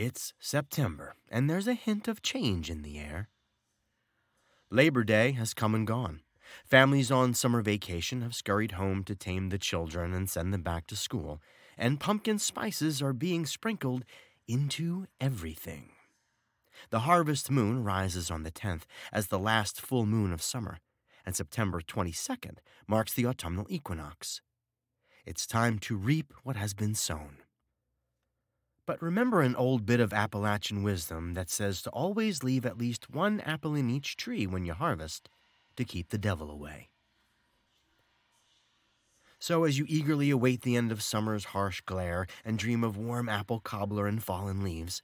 It's September, and there's a hint of change in the air. Labor Day has come and gone. Families on summer vacation have scurried home to tame the children and send them back to school, and pumpkin spices are being sprinkled into everything. The harvest moon rises on the 10th as the last full moon of summer, and September 22nd marks the autumnal equinox. It's time to reap what has been sown. But remember an old bit of Appalachian wisdom that says to always leave at least one apple in each tree when you harvest to keep the devil away. So, as you eagerly await the end of summer's harsh glare and dream of warm apple cobbler and fallen leaves,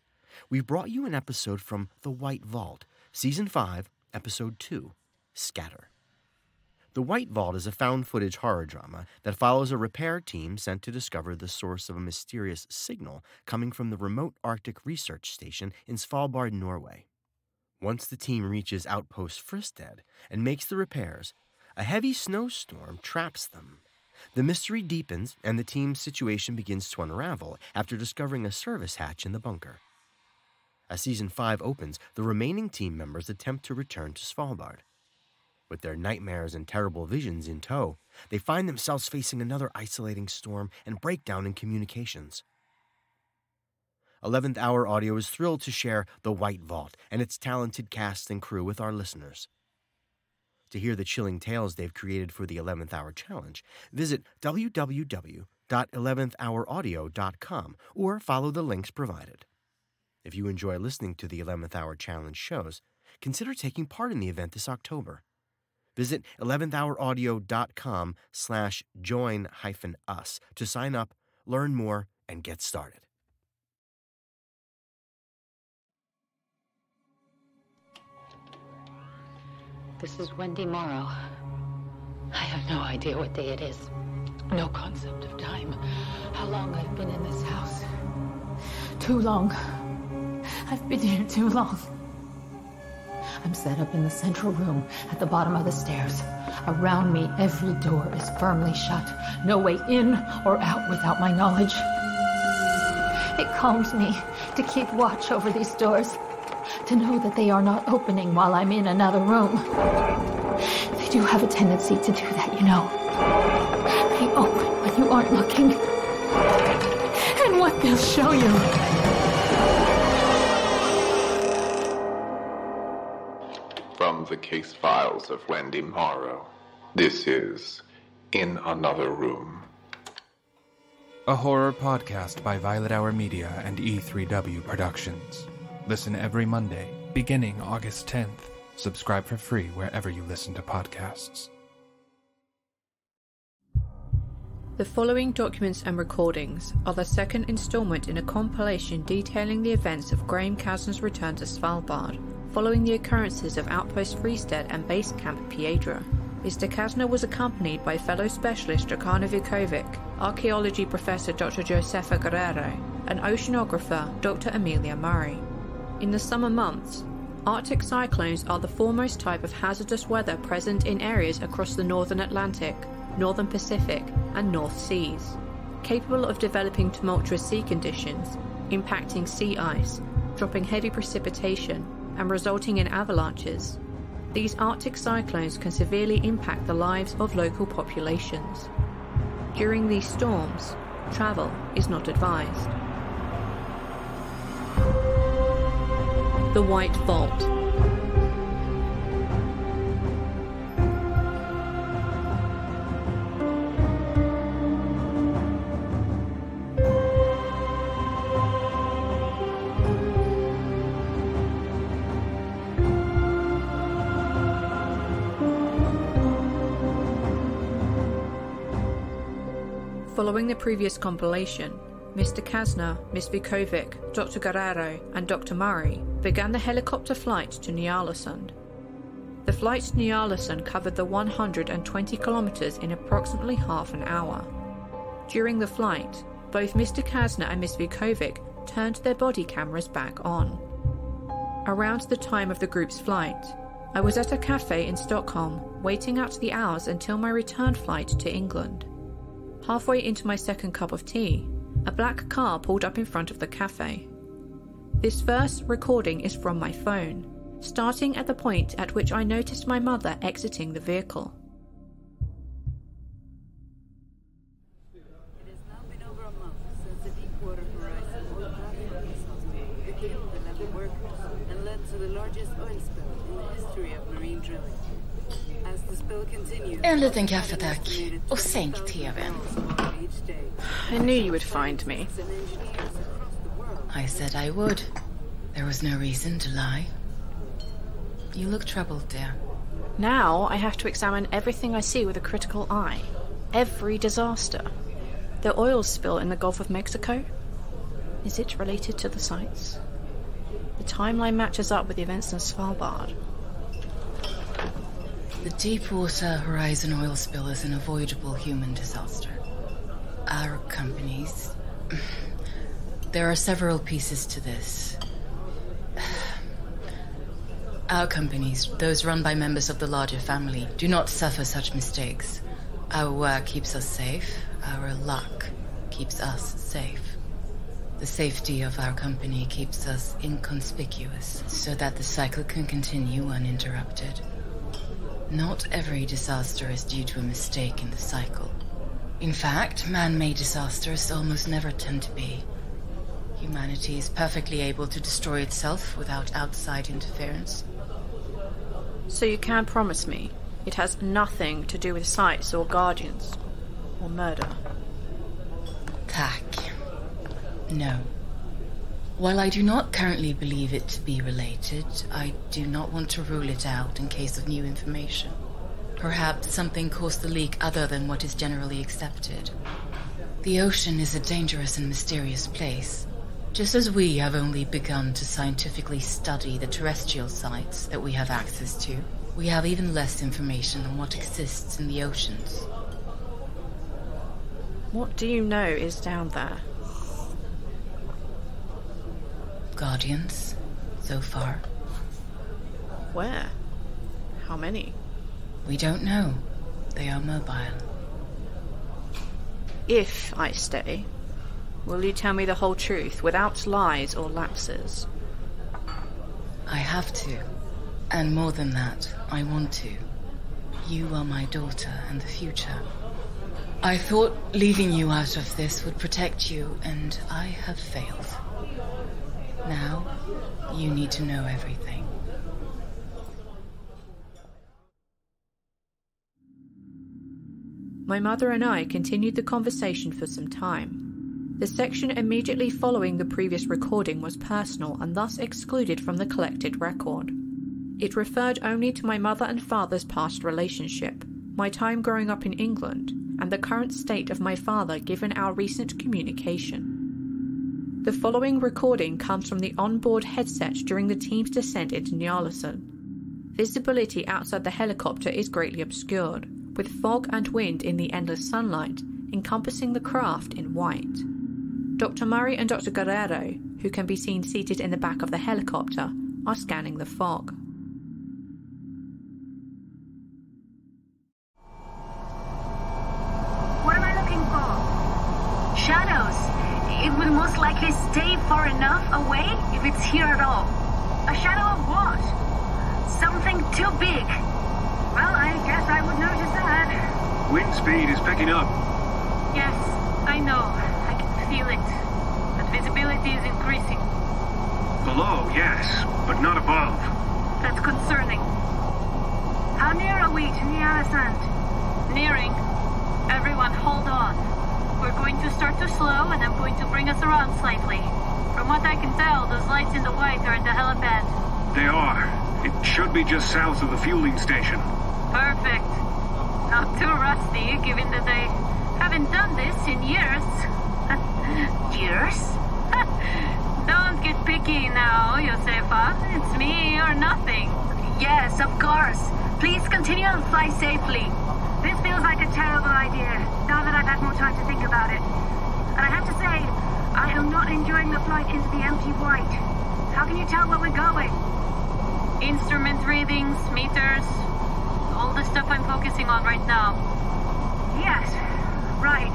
we've brought you an episode from The White Vault, Season 5, Episode 2 Scatter. The White Vault is a found footage horror drama that follows a repair team sent to discover the source of a mysterious signal coming from the remote Arctic research station in Svalbard, Norway. Once the team reaches Outpost Fristed and makes the repairs, a heavy snowstorm traps them. The mystery deepens, and the team's situation begins to unravel after discovering a service hatch in the bunker. As season 5 opens, the remaining team members attempt to return to Svalbard. With their nightmares and terrible visions in tow, they find themselves facing another isolating storm and breakdown in communications. 11th Hour Audio is thrilled to share The White Vault and its talented cast and crew with our listeners. To hear the chilling tales they've created for the 11th Hour Challenge, visit www.11thhouraudio.com or follow the links provided. If you enjoy listening to the 11th Hour Challenge shows, consider taking part in the event this October. Visit 11thhouraudio.com slash join hyphen us to sign up, learn more, and get started. This is Wendy Morrow. I have no idea what day it is. No concept of time. How long I've been in this house. Too long. I've been here too long. I'm set up in the central room at the bottom of the stairs. Around me, every door is firmly shut. No way in or out without my knowledge. It calms me to keep watch over these doors, to know that they are not opening while I'm in another room. They do have a tendency to do that, you know. They open when you aren't looking. And what they'll show you. From the case files of Wendy Morrow, this is In Another Room. A horror podcast by Violet Hour Media and E3W Productions. Listen every Monday, beginning August 10th. Subscribe for free wherever you listen to podcasts. The following documents and recordings are the second installment in a compilation detailing the events of Graham Kasner's return to Svalbard, following the occurrences of Outpost Fristed and Base Camp Piedra. Mr. Kasner was accompanied by fellow specialist Dragana Vukovic, archaeology professor Dr. Josefa Guerrero, and oceanographer Dr. Amelia Murray. In the summer months, Arctic cyclones are the foremost type of hazardous weather present in areas across the northern Atlantic, northern Pacific, and North Seas, capable of developing tumultuous sea conditions, impacting sea ice, dropping heavy precipitation, and resulting in avalanches. These Arctic cyclones can severely impact the lives of local populations. During these storms, travel is not advised. The White Vault. Following the previous compilation, Mr. Kasner, Ms. Vukovic, Dr. Guerrero, and Dr. Murray began the helicopter flight to Ny-Ålesund. The flight to Ny-Ålesund covered the 120 kilometers in approximately half an hour. During the flight, both Mr. Kasner and Ms. Vukovic turned their body cameras back on. Around the time of the group's flight, I was at a cafe in Stockholm waiting out the hours until my return flight to England. Halfway into my second cup of tea, a black car pulled up in front of the cafe. This first recording is from my phone, starting at the point at which I noticed my mother exiting the vehicle. It has now been over a month since the Deepwater Horizon oil platform disaster. It killed 11 workers and led to the largest oil spill in the history of marine drilling. As the spill continues, En liten kaffe tack. Och sänk tvn. I knew you would find me. and engineers across the world I said I would. There was no reason to lie. You look troubled, dear. Now I have to examine everything I see with a critical eye. Every disaster. The oil spill in the Gulf of Mexico? Is it related to the sites? The timeline matches up with the events in Svalbard. The Deepwater Horizon oil spill is an avoidable human disaster. Our companies. There are several pieces to this. Our companies, those run by members of the larger family, do not suffer such mistakes. Our work keeps us safe, our luck keeps us safe. The safety of our company keeps us inconspicuous so that the cycle can continue uninterrupted. Not every disaster is due to a mistake in the cycle. In fact, man made disasters almost never tend to be. Humanity is perfectly able to destroy itself without outside interference. So you can promise me it has nothing to do with sites or guardians or murder. Tack. No. While I do not currently believe it to be related, I do not want to rule it out in case of new information. Perhaps something caused the leak other than what is generally accepted. The ocean is a dangerous and mysterious place. Just as we have only begun to scientifically study the terrestrial sites that we have access to, we have even less information on what exists in the oceans. What do you know is down there? Guardians, so far. Where? How many? We don't know. They are mobile. If I stay, will you tell me the whole truth without lies or lapses? I have to. And more than that, I want to. You are my daughter and the future. I thought leaving you out of this would protect you, and I have failed. Now, you need to know everything. My mother and I continued the conversation for some time. The section immediately following the previous recording was personal and thus excluded from the collected record. It referred only to my mother and father's past relationship, my time growing up in England, and the current state of my father given our recent communication. The following recording comes from the onboard headset during the team's descent into Ny-Ålesund. Visibility outside the helicopter is greatly obscured, with fog and wind in the endless sunlight encompassing the craft in white. Dr. Murray and Dr. Guerrero, who can be seen seated in the back of the helicopter, are scanning the fog. Here at all. A shadow of what? Something too big. Well, I guess I would notice that. Wind speed is picking up. Yes, I know. I can feel it. But visibility is increasing. Below, yes, but not above. That's concerning. How near are we to Ny-Ålesund? Nearing. Everyone, hold on. We're going to start to slow, and I'm going to bring us around slightly. From what I can tell, those lights in the white are in the helipad. They are. It should be just south of the fueling station. Perfect. Not too rusty, given that I haven't done this in years. years? Don't get picky now, Josefa. It's me or nothing. Yes, of course. Please continue and fly safely. This feels like a terrible idea, now that I've had more time to think about it. And I have to say, I am not enjoying the flight into the empty white. How can you tell where we're going? Instrument readings, meters, all the stuff I'm focusing on right now. Yes, right.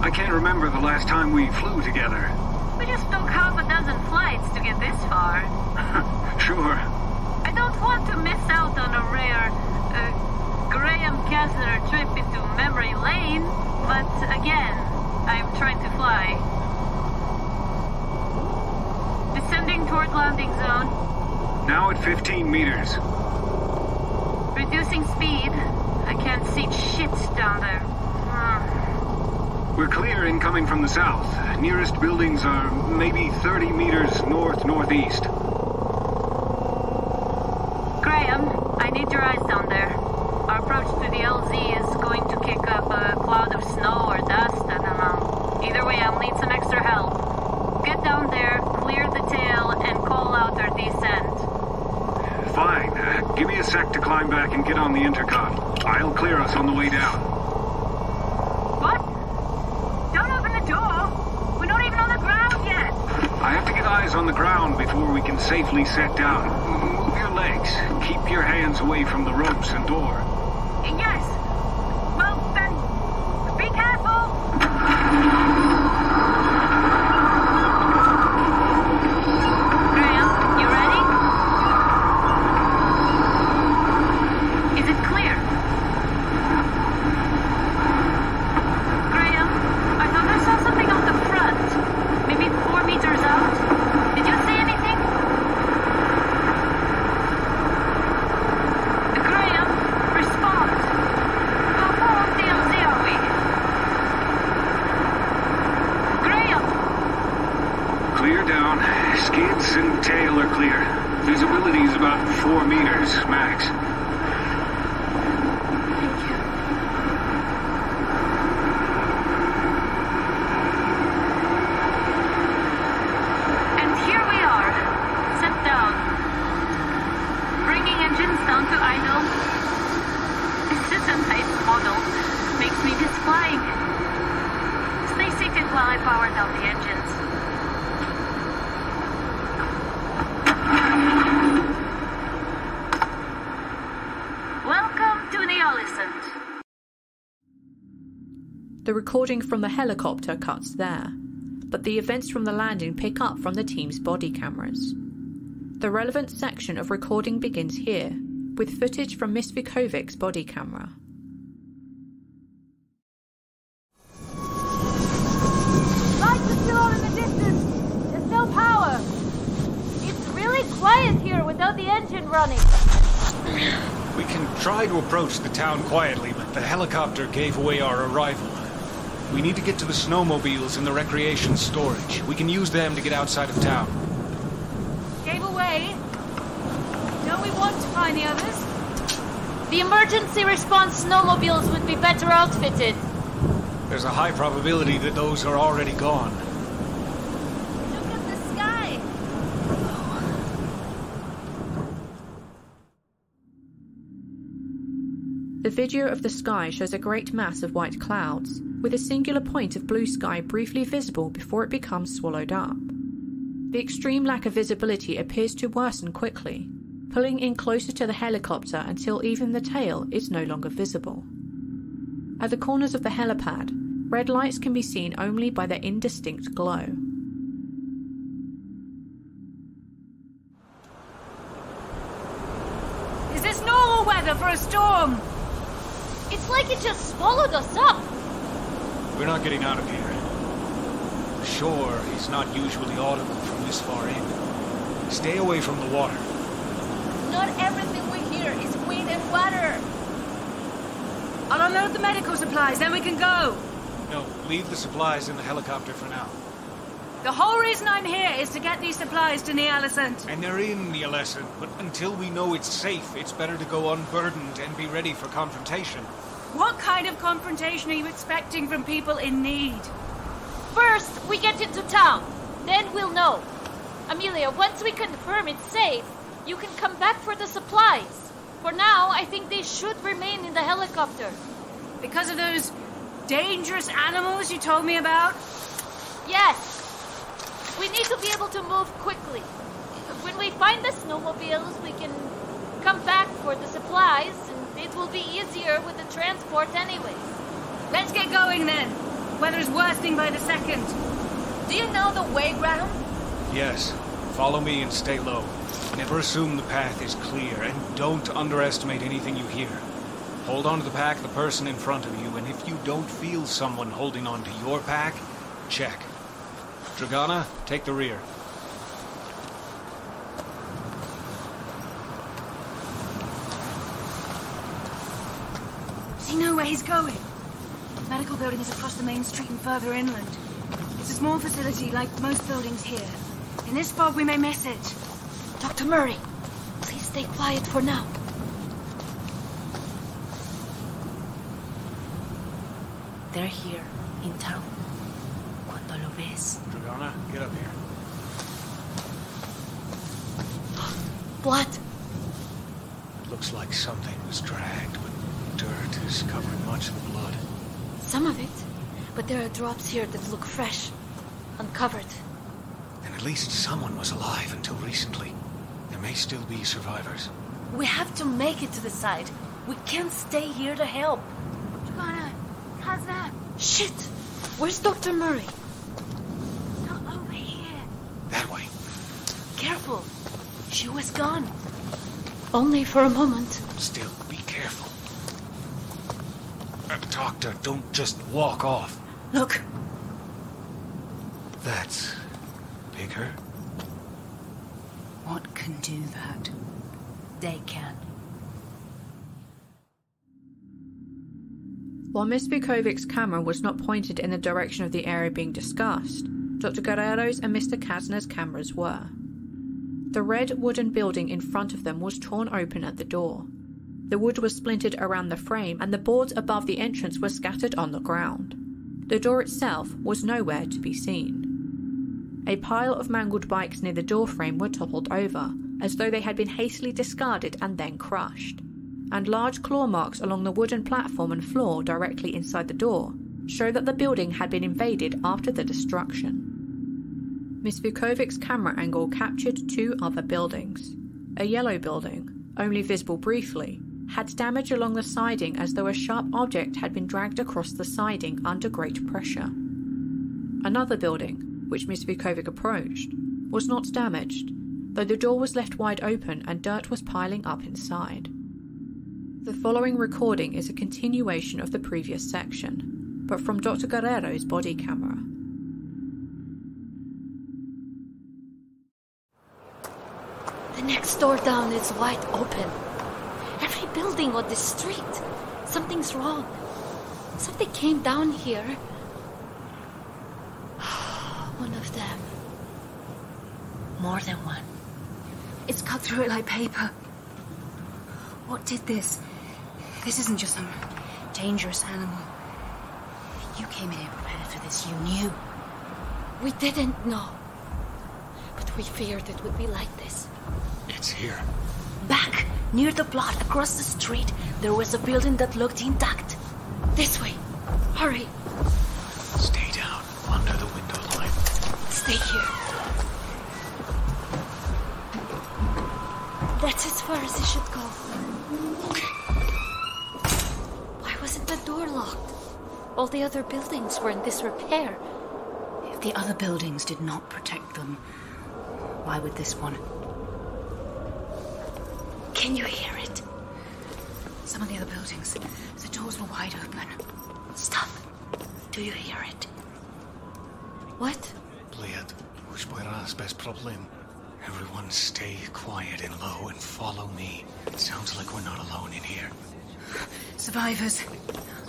I can't remember the last time we flew together. We just took half a dozen flights to get this far. Sure. I don't want to miss out on a rare uh, Graham Kasner trip into memory lane, but again, I'm trying to fly. Toward landing zone. Now at 15 meters. Reducing speed. I can't see shit down there. Hmm. We're clear incoming from the south. Nearest buildings are maybe 30 meters north-northeast. Graham, I need your eyes down there. Our approach to the LZ is going to kick up a cloud of snow or dust, I don't know. Either way, I'll need some extra help. Get down there, clear the tail, and call out our descent. Fine. Uh, give me a sec to climb back and get on the intercom. I'll clear us on the way down. What? Don't open the door! We're not even on the ground yet! I have to get eyes on the ground before we can safely set down. Move your legs. Keep your hands away from the ropes and door. Yes! Well, then, be careful! Graham, you ready? Is it clear? Graham, I thought I saw something on the front. Maybe four meters out. Did you see anything? Graham, respond. How far off the LZ are we? Graham! Clear down. Skids and tail are clear. Visibility is about four meters, max. And here we are, set down. Bringing engines down to idle. This is a nice model. Makes me miss flying. Stay seated while I power down the engines. Welcome to Ny-Ålesund. The recording from the helicopter cuts there, but the events from the landing pick up from the team's body cameras. The relevant section of recording begins here, with footage from Miss Vukovic's body camera. Lights are still on in the distance. There's no power. It's really quiet here without the engine running. We can try to approach the town quietly, but the helicopter gave away our arrival. We need to get to the snowmobiles in the recreation storage. We can use them to get outside of town. Gave away. Don't we want to find the others? The emergency response snowmobiles would be better outfitted. There's a high probability that those are already gone. Look at the sky. The video of the sky shows a great mass of white clouds, with a singular point of blue sky briefly visible before it becomes swallowed up. The extreme lack of visibility appears to worsen quickly, pulling in closer to the helicopter until even the tail is no longer visible. At the corners of the helipad, red lights can be seen only by their indistinct glow. Is this normal weather for a storm? It's like it just swallowed us up. We're not getting out of here. The shore is not usually audible from this far in. Stay away from the water. Not everything we hear is wind and water. I'll unload the medical supplies, then we can go. No, leave the supplies in the helicopter for now. The whole reason I'm here is to get these supplies to Ny-Ålesund. And they're in lesson, but until we know it's safe, it's better to go unburdened and be ready for confrontation. What kind of confrontation are you expecting from people in need? First, we get into town. Then we'll know. Amelia, once we confirm it's safe, you can come back for the supplies. For now, I think they should remain in the helicopter. Because of those dangerous animals you told me about? Yes. We need to be able to move quickly. When we find the snowmobiles, we can come back for the supplies, it will be easier with the transport anyways. Let's get going then. Weather's worsening by the second. Do you know the way round? Yes. Follow me and stay low. Never assume the path is clear, and don't underestimate anything you hear. Hold on to the pack the person in front of you, and if you don't feel someone holding on to your pack, check. Dragana, take the rear. Do you know where he's going? Medical building is across the main street and further inland. It's a small facility like most buildings here. In this fog, we may miss it. Dr. Murray, please stay quiet for now. They're here, in town. Cuando lo ves. Dragana, get up here. Blood. Looks like something was dragged, but dirt is covering much of the blood. Some of it. But there are drops here that look fresh. Uncovered. And at least someone was alive until recently. There may still be survivors. We have to make it to the side. We can't stay here to help. Joanna, how's that? Shit! Where's Dr. Murray? Not over here. That way. Careful. She was gone. Only for a moment. Still, be careful. Doctor, don't just walk off. Look. That's bigger. What can do that? They can. While Miss Vukovic's camera was not pointed in the direction of the area being discussed, Dr. Guerrero's and Mr. Kasner's cameras were. The red wooden building in front of them was torn open at the door. The wood was splintered around the frame, and the boards above the entrance were scattered on the ground. The door itself was nowhere to be seen. A pile of mangled bikes near the doorframe were toppled over, as though they had been hastily discarded and then crushed, and large claw marks along the wooden platform and floor directly inside the door show that the building had been invaded after the destruction. Miss Vukovic's camera angle captured two other buildings. A yellow building, only visible briefly, had damage along the siding as though a sharp object had been dragged across the siding under great pressure. Another building, which Miss Vukovic approached, was not damaged, though the door was left wide open and dirt was piling up inside. The following recording is a continuation of the previous section, but from Dr. Guerrero's body camera. The next door down is wide open. Every building on this street. Something's wrong. Something came down here. One of them. More than one. It's cut through it like paper. What did this? This isn't just some dangerous animal. You came in here prepared for this. You knew. We didn't know. But we feared it would be like this. It's here. Back, near the plot, across the street, there was a building that looked intact. This way. Hurry. Stay down, under the window line. Stay here. That's as far as it should go. Okay. Why wasn't the door locked? All the other buildings were in disrepair. If the other buildings did not protect them, why would this one? Can you hear it? Some of the other buildings, the doors were wide open. Stop. Do you hear it? What? Bliad, už podrás bez problem. Everyone stay quiet and low and follow me. It sounds like we're not alone in here. Survivors.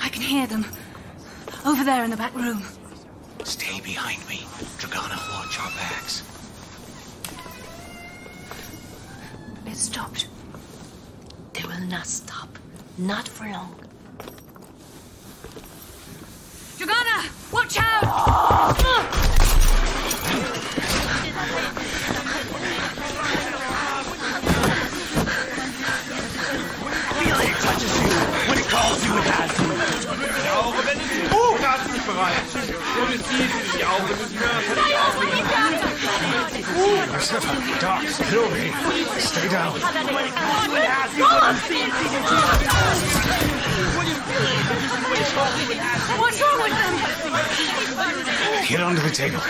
I can hear them. Over there in the back room. Stay behind me. Dragana, watch our backs. It stopped. They will not stop. Not for long. Dragana! Watch out! Feel it touches you when it calls you it has to. Die Augen, wenn ich Oh, da ist nicht bereit. Und es sieht die Augen des Persephone, Doc, get over here. Stay down. What's wrong with them? Get onto the table.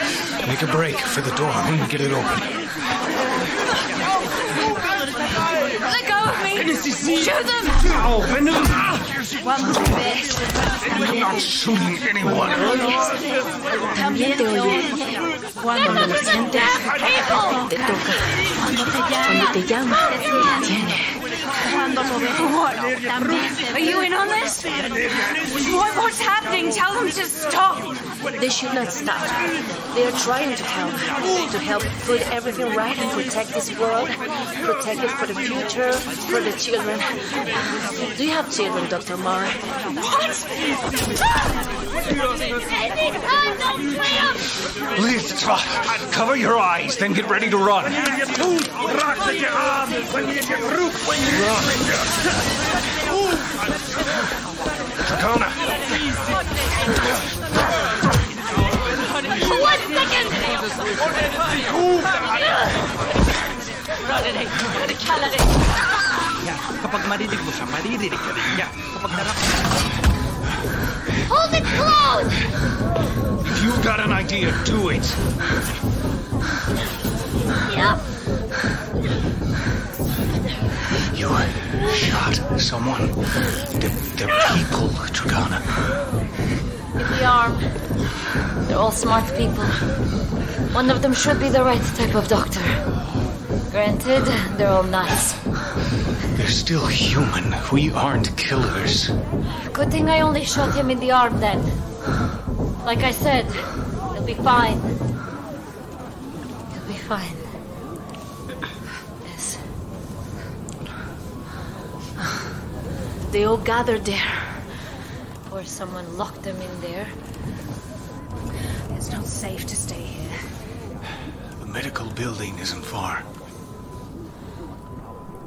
Make a break for the door and get it open. Let go of me! Shoot them! Oh, Venom! I'm not shooting anyone. te oye. Cuando lo sientes, te toca. Cuando te llama, te tiene. Cuando lo también. Are you in on this? What, what's happening? Tell them to stop. They should not stop. They are trying to help. To help put everything right and protect this world. Protect it for the future, for the children. Do you have children, Dr. Mara? Please, cover your eyes, then get ready to run. Dragana! One second! Yan, kapag marinig mo siya, maririnig ka rin niya. Kapag narap... Hold it close! If you've got an idea, do it. Yep. You shot someone. They're, they're people, Dragana. In the arm. They're all smart people. One of them should be the right type of doctor. Granted, they're all nice. They're still human. We aren't killers. Good thing I only shot him in the arm then. Like I said, he'll be fine. He'll be fine. Yes. They all gathered there. Or someone locked them in there. It's not safe to stay here. Medical building isn't far.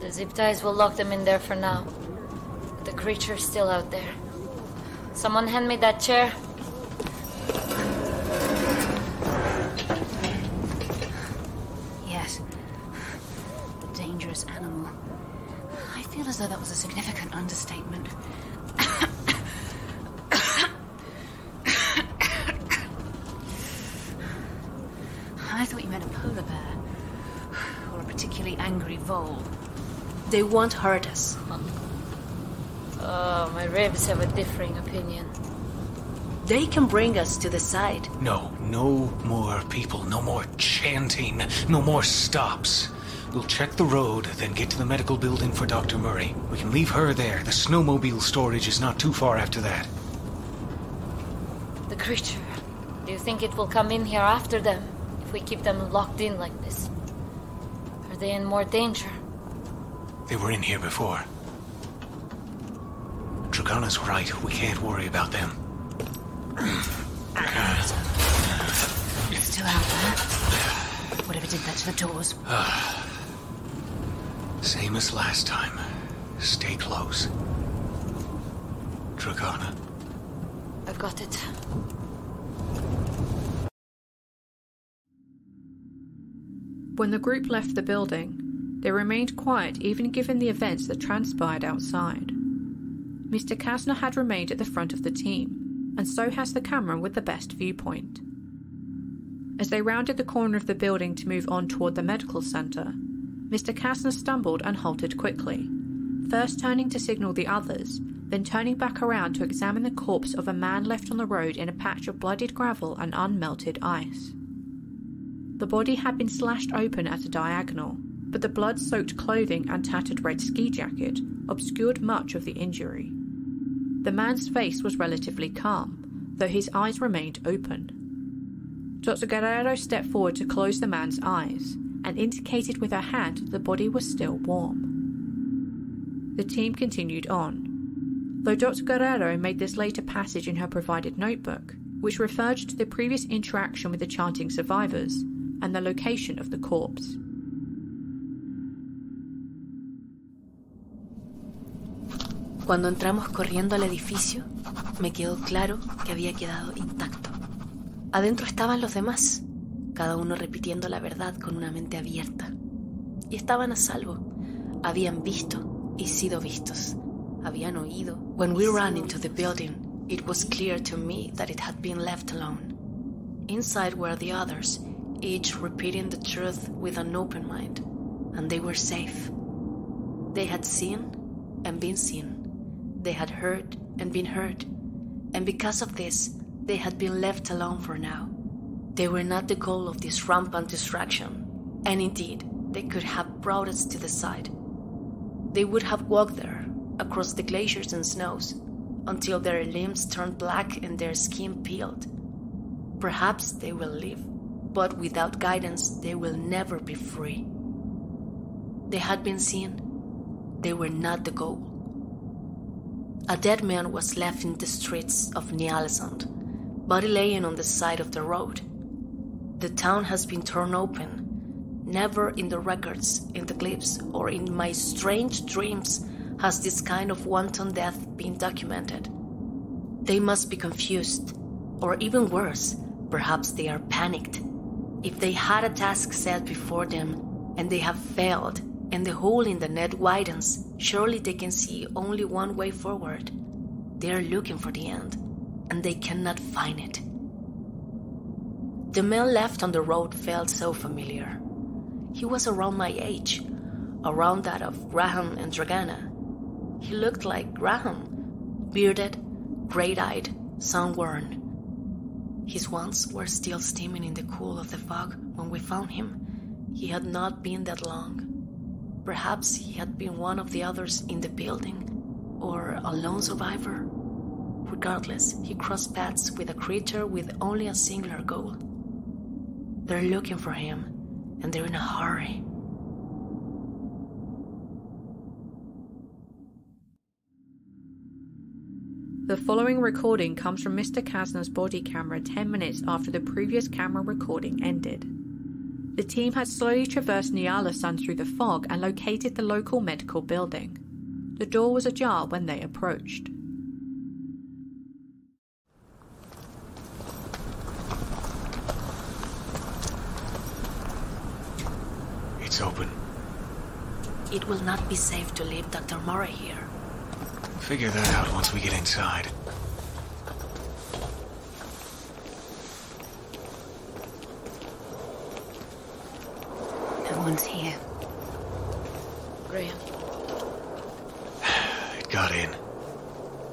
The zip ties will lock them in there for now. But the creature's still out there. Someone hand me that chair. Yes. The dangerous animal. I feel as though that was a significant understatement. I thought you meant a polar bear. Or a particularly angry vole. They won't hurt us. Oh, my ribs have a differing opinion. They can bring us to the side. No, no more people, no more chanting, no more stops. We'll check the road, then get to the medical building for Dr. Murray. We can leave her there. The snowmobile storage is not too far after that. The creature. Do you think it will come in here after them if we keep them locked in like this? Are they in more danger? They were in here before. Dragana's right. We can't worry about them. It's still out there. Whatever did that to the doors. Same as last time. Stay close. Dragona. I've got it. When the group left the building, they remained quiet even given the events that transpired outside. Mr. Kasner had remained at the front of the team, and so has the camera with the best viewpoint. As they rounded the corner of the building to move on toward the medical centre, Mr. Kasner stumbled and halted quickly, first turning to signal the others, then turning back around to examine the corpse of a man left on the road in a patch of bloodied gravel and unmelted ice. The body had been slashed open at a diagonal, but the blood soaked clothing and tattered red ski jacket obscured much of the injury. The man's face was relatively calm, though his eyes remained open. Dr. Guerrero stepped forward to close the man's eyes and indicated with her hand the body was still warm. The team continued on, though Dr. Guerrero made this later passage in her provided notebook, which referred to the previous interaction with the chanting survivors and the location of the corpse. Cuando entramos corriendo al edificio, me quedó claro que había quedado intacto. Adentro estaban los demás, cada uno repitiendo la verdad con una mente abierta. Y estaban a salvo. Habían visto y sido vistos. Habían oído. When we ran into the building, it was clear to me that it had been left alone. Inside were the others, each repeating the truth with an open mind, and they were safe. They had seen and been seen. They had heard and been heard. And because of this, they had been left alone for now. They were not the goal of this rampant distraction, and indeed, they could have brought us to the side. They would have walked there, across the glaciers and snows, until their limbs turned black and their skin peeled. Perhaps they will live, but without guidance, they will never be free. They had been seen. They were not the goal. A dead man was left in the streets of Ny-Ålesund, body laying on the side of the road. The town has been torn open. Never in the records, in the clips, or in my strange dreams has this kind of wanton death been documented. They must be confused, or even worse, perhaps they are panicked. If they had a task set before them and they have failed, and the hole in the net widens, surely they can see only one way forward. They are looking for the end, and they cannot find it. The man left on the road felt so familiar. He was around my age, around that of Graham and Dragana. He looked like Graham, bearded, great eyed, sun worn. His wounds were still steaming in the cool of the fog when we found him. He had not been that long. Perhaps he had been one of the others in the building, or a lone survivor. Regardless, he crossed paths with a creature with only a singular goal. They're looking for him, and they're in a hurry. The following recording comes from Mr. Kasner's body camera 10 minutes after the previous camera recording ended. The team had slowly traversed Ny-Ålesund through the fog and located the local medical building. The door was ajar when they approached. It's open. It will not be safe to leave Dr. Murray here. Figure that out once we get inside. No one's here. Graham, It got in.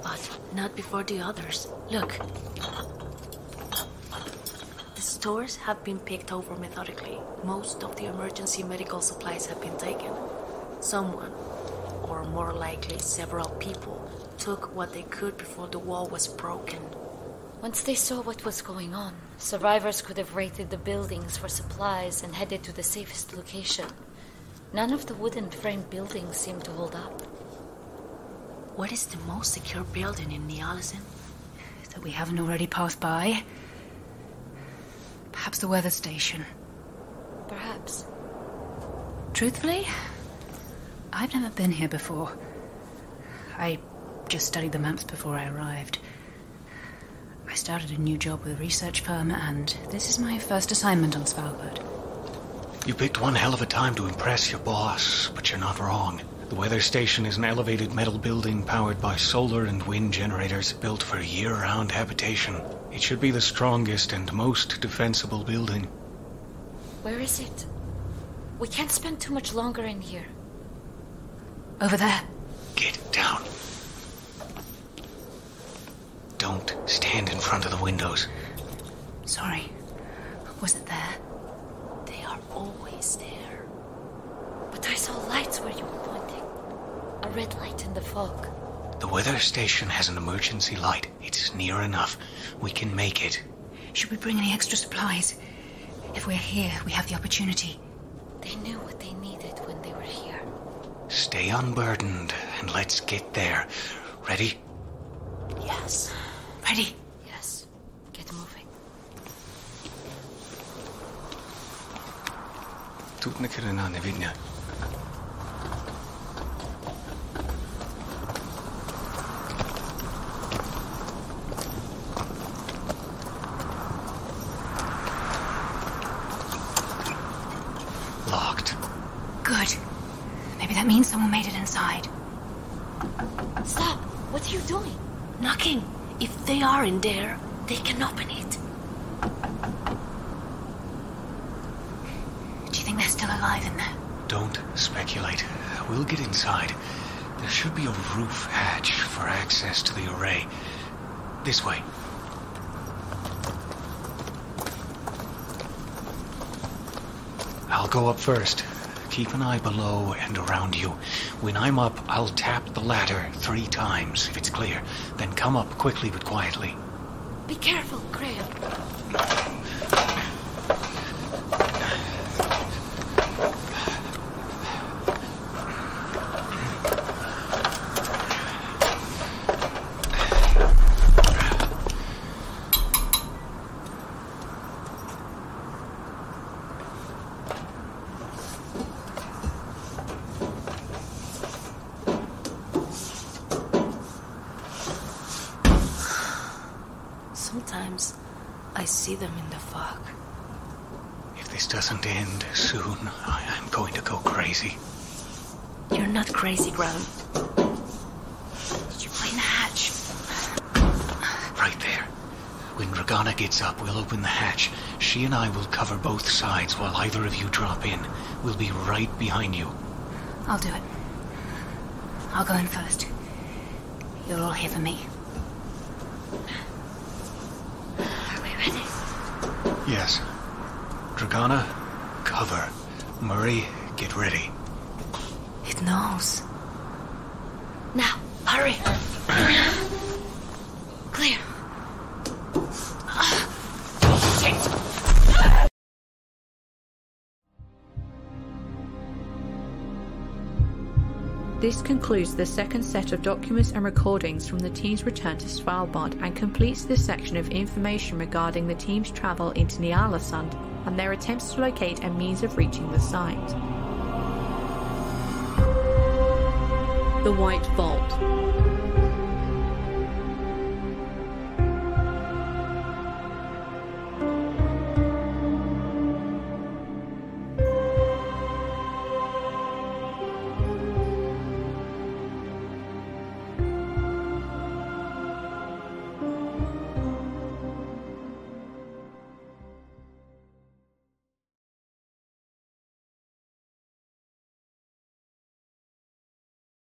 but not before the others. Look. The stores have been picked over methodically. Most of the emergency medical supplies have been taken. Someone, or more likely several people, took what they could before the wall was broken. Once they saw what was going on, survivors could have raided the buildings for supplies and headed to the safest location. None of the wooden frame buildings seemed to hold up. What is the most secure building in Ny-Ålesund? That we haven't already passed by. Perhaps the weather station. Perhaps. Truthfully, I've never been here before. I just studied the maps before I arrived. I started a new job with a research firm, and this is my first assignment on Svalbard. You picked one hell of a time to impress your boss, but you're not wrong. The weather station is an elevated metal building powered by solar and wind generators built for year round habitation. It should be the strongest and most defensible building. Where is it? We can't spend too much longer in here. Over there. Get down. Don't stand in front of the windows. Sorry. Was it there? They are always there. But I saw lights where you were pointing. A red light in the fog. The weather station has an emergency light. It's near enough. We can make it. Should we bring any extra supplies? If we're here, we have the opportunity. They knew what they needed when they were here. Stay unburdened and let's get there. Ready? Yes. Ready? Yes. Get moving. Тут нахрена не видно. This way. I'll go up first. Keep an eye below and around you. When I'm up, I'll tap the ladder three times if it's clear. Then come up quickly but quietly. Be careful, Graham. Sometimes I see them in the fog. If this doesn't end soon, I- I'm going to go crazy. You're not crazy, Graham. You're playing the hatch. Right there. When Dragana gets up, we'll open the hatch. She and I will cover both sides while either of you drop in. We'll be right behind you. I'll do it. I'll go in first. You're all here for me. Are we ready? Yes. Dragana, cover. Murray, get ready. It knows. Now, hurry. Clear. This concludes the second set of documents and recordings from the team's return to Svalbard and completes this section of information regarding the team's travel into Ny-Ålesund and their attempts to locate a means of reaching the site. The White Vault.